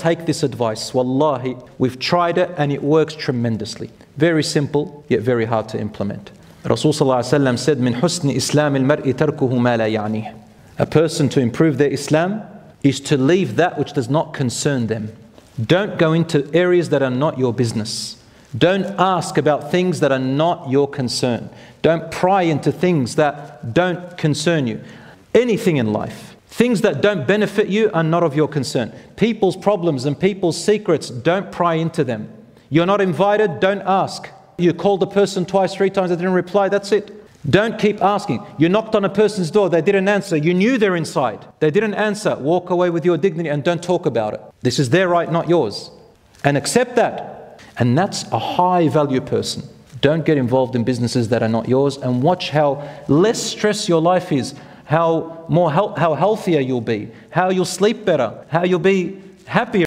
Take this advice. Wallahi, we've tried it and it works tremendously. Very simple, yet very hard to implement. Rasul said, Min husni Islam al mar'i tarkuhu ma la. A person to improve their Islam is to leave that which does not concern them. Don't go into areas that are not your business. Don't ask about things that are not your concern. Don't pry into things that don't concern you. Anything in life, things that don't benefit you are not of your concern. People's problems and people's secrets, don't pry into them. You're not invited, don't ask. You called a person twice, three times, they didn't reply, that's it. Don't keep asking. You knocked on a person's door, they didn't answer. You knew they're inside. They didn't answer. Walk away with your dignity and don't talk about it. This is their right, not yours. And accept that. And that's a high value person. Don't get involved in businesses that are not yours and watch how less stress your life is, how more how healthier you'll be, how you'll sleep better, how you'll be happier.